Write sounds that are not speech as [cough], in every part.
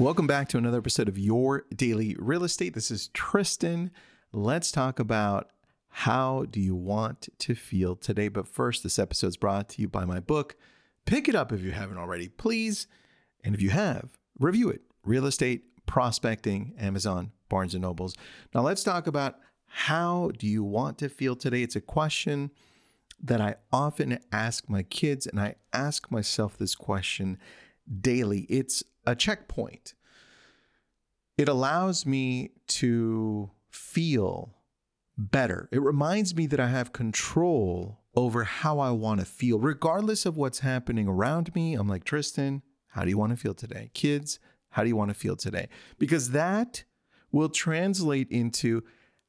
Welcome back to another episode of Your Daily Real Estate. This is Tristan. Let's talk about how do you want to feel today. But first, this episode is brought to you by my book. Pick it up if you haven't already, please. And if you have, review it. Real Estate Prospecting, Amazon, Barnes and Nobles. Now let's talk about how do you want to feel today? It's a question that I often ask my kids, and I ask myself this question daily. It's a checkpoint. It allows me to feel better. It reminds me that I have control over how I want to feel, regardless of what's happening around me. I'm like, Tristan, how do you want to feel today? Kids, how do you want to feel today? Because that will translate into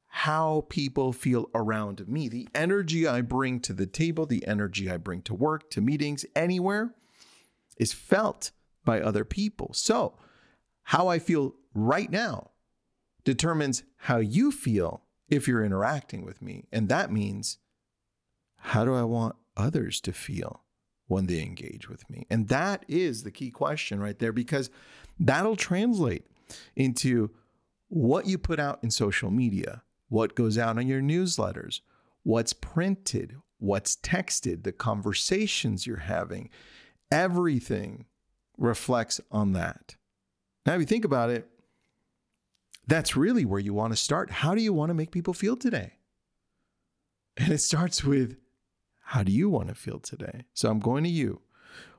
how people feel around me. The energy I bring to the table, the energy I bring to work, to meetings, anywhere is felt by other people. So, how I feel right now determines how you feel if you're interacting with me. And that means how do I want others to feel when they engage with me? And that is the key question right there because that'll translate into what you put out in social media, what goes out on your newsletters, what's printed, what's texted, the conversations you're having. Everything reflects on that. Now, if you think about it, that's really where you want to start. How do you want to make people feel today? And it starts with how do you want to feel today? So I'm going to you.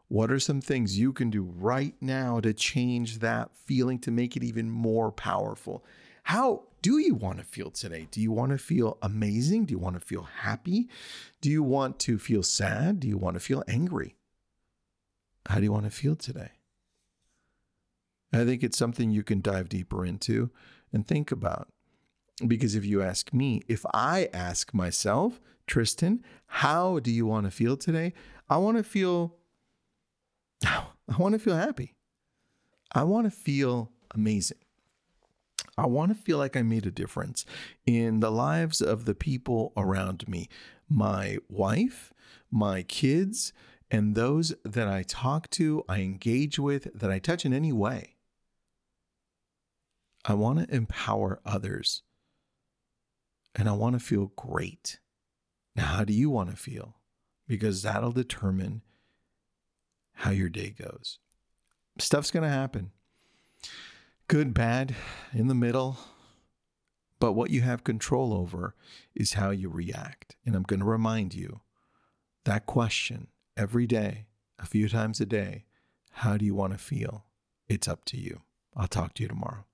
What are some things you can do right now to change that feeling to make it even more powerful? How do you want to feel today? Do you want to feel amazing? Do you want to feel happy? Do you want to feel sad? Do you want to feel angry? How do you want to feel today? I think it's something you can dive deeper into and think about. Because if you ask me, if I ask myself, Tristan, how do you want to feel today? I want to feel [sighs] I want to feel happy. I want to feel amazing. I want to feel like I made a difference in the lives of the people around me, my wife, my kids, and those that I talk to, I engage with, that I touch in any way. I want to empower others and I want to feel great. Now, how do you want to feel? Because that'll determine how your day goes. Stuff's going to happen good, bad, in the middle. But what you have control over is how you react. And I'm going to remind you that question every day, a few times a day. How do you want to feel? It's up to you. I'll talk to you tomorrow.